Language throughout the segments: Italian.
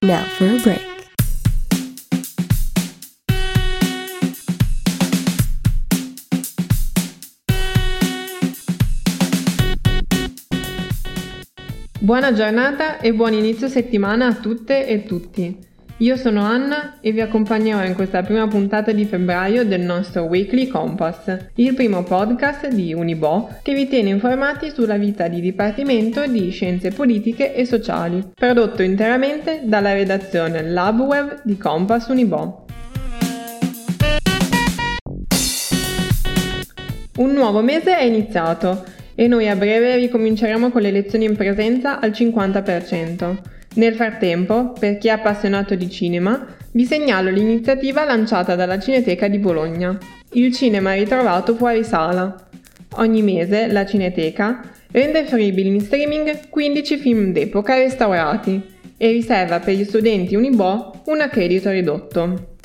Now for a break. Buona giornata e buon inizio settimana a tutte e tutti. Io sono Anna e vi accompagnerò in questa prima puntata di febbraio del nostro Weekly Compass, il primo podcast di Unibo che vi tiene informati sulla vita di Dipartimento di Scienze Politiche e Sociali, prodotto interamente dalla redazione LabWeb di Compass Unibo. Un nuovo mese è iniziato e noi a breve ricominceremo con le lezioni in presenza al 50%. Nel frattempo, per chi è appassionato di cinema, vi segnalo l'iniziativa lanciata dalla Cineteca di Bologna, il cinema ritrovato fuori sala. Ogni mese la Cineteca rende fruibili in streaming 15 film d'epoca restaurati e riserva per gli studenti Unibo un accredito ridotto.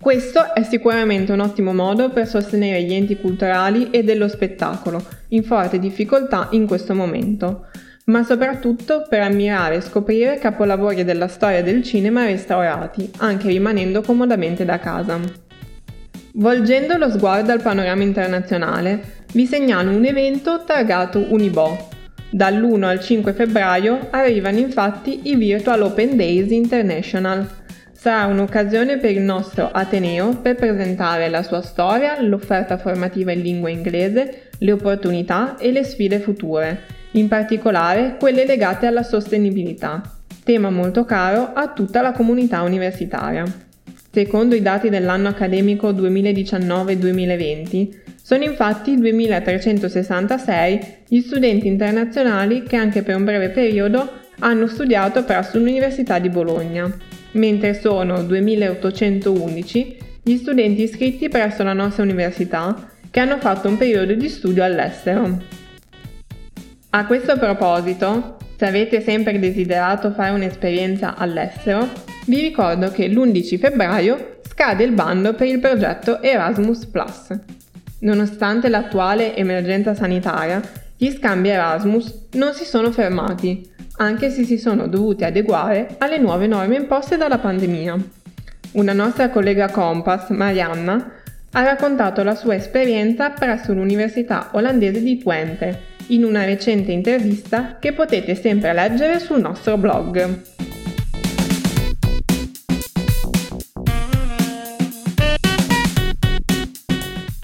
Questo è sicuramente un ottimo modo per sostenere gli enti culturali e dello spettacolo, in forte difficoltà in questo momento, ma soprattutto per ammirare e scoprire capolavori della storia del cinema restaurati, anche rimanendo comodamente da casa. Volgendo lo sguardo al panorama internazionale, vi segnalo un evento targato Unibo. Dall'1 al 5 febbraio arrivano infatti i Virtual Open Days International. Sarà un'occasione per il nostro Ateneo per presentare la sua storia, l'offerta formativa in lingua inglese, le opportunità e le sfide future in particolare quelle legate alla sostenibilità, tema molto caro a tutta la comunità universitaria. Secondo i dati dell'anno accademico 2019-2020, sono infatti 2366 gli studenti internazionali che anche per un breve periodo hanno studiato presso l'Università di Bologna, mentre sono 2811 gli studenti iscritti presso la nostra università che hanno fatto un periodo di studio all'estero. A questo proposito, se avete sempre desiderato fare un'esperienza all'estero, vi ricordo che l'11 febbraio scade il bando per il progetto Erasmus ⁇ Nonostante l'attuale emergenza sanitaria, gli scambi Erasmus non si sono fermati, anche se si sono dovuti adeguare alle nuove norme imposte dalla pandemia. Una nostra collega Compass, Marianna, ha raccontato la sua esperienza presso l'Università olandese di Twente in una recente intervista che potete sempre leggere sul nostro blog.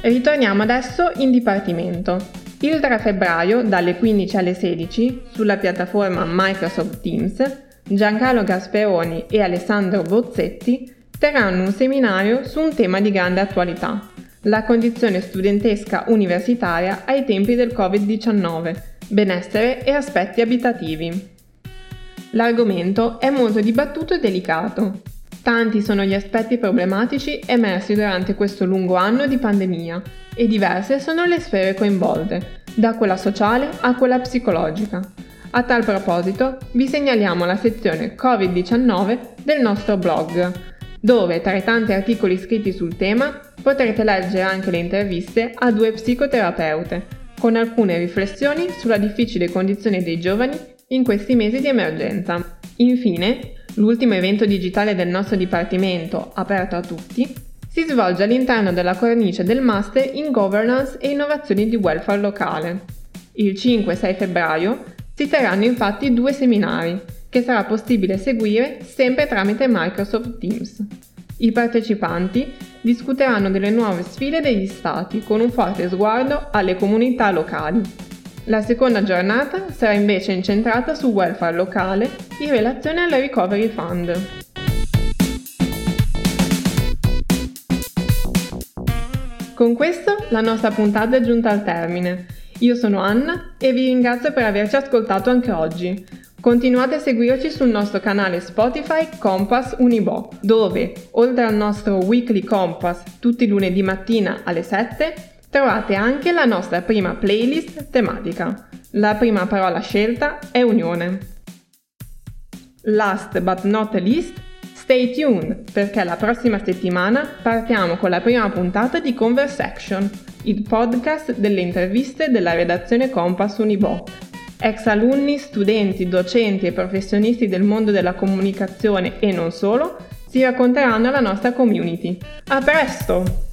Ritorniamo adesso in dipartimento. Il 3 febbraio, dalle 15 alle 16, sulla piattaforma Microsoft Teams, Giancarlo Gasperoni e Alessandro Bozzetti terranno un seminario su un tema di grande attualità, la condizione studentesca universitaria ai tempi del Covid-19, benessere e aspetti abitativi. L'argomento è molto dibattuto e delicato. Tanti sono gli aspetti problematici emersi durante questo lungo anno di pandemia e diverse sono le sfere coinvolte, da quella sociale a quella psicologica. A tal proposito vi segnaliamo la sezione Covid-19 del nostro blog, dove tra i tanti articoli scritti sul tema potrete leggere anche le interviste a due psicoterapeute, con alcune riflessioni sulla difficile condizione dei giovani in questi mesi di emergenza. Infine, l'ultimo evento digitale del nostro dipartimento, aperto a tutti, si svolge all'interno della cornice del Master in Governance e Innovazioni di Welfare Locale. Il 5-6 febbraio si terranno infatti due seminari che sarà possibile seguire sempre tramite Microsoft Teams. I partecipanti discuteranno delle nuove sfide degli Stati con un forte sguardo alle comunità locali. La seconda giornata sarà invece incentrata sul welfare locale in relazione alla Recovery Fund. Con questo la nostra puntata è giunta al termine. Io sono Anna e vi ringrazio per averci ascoltato anche oggi. Continuate a seguirci sul nostro canale Spotify Compass Unibo, dove, oltre al nostro Weekly Compass tutti i lunedì mattina alle 7, trovate anche la nostra prima playlist tematica. La prima parola scelta è Unione. Last but not least, stay tuned perché la prossima settimana partiamo con la prima puntata di Conversaction, il podcast delle interviste della redazione Compass Unibo Ex alunni, studenti, docenti e professionisti del mondo della comunicazione e non solo si racconteranno alla nostra community. A presto!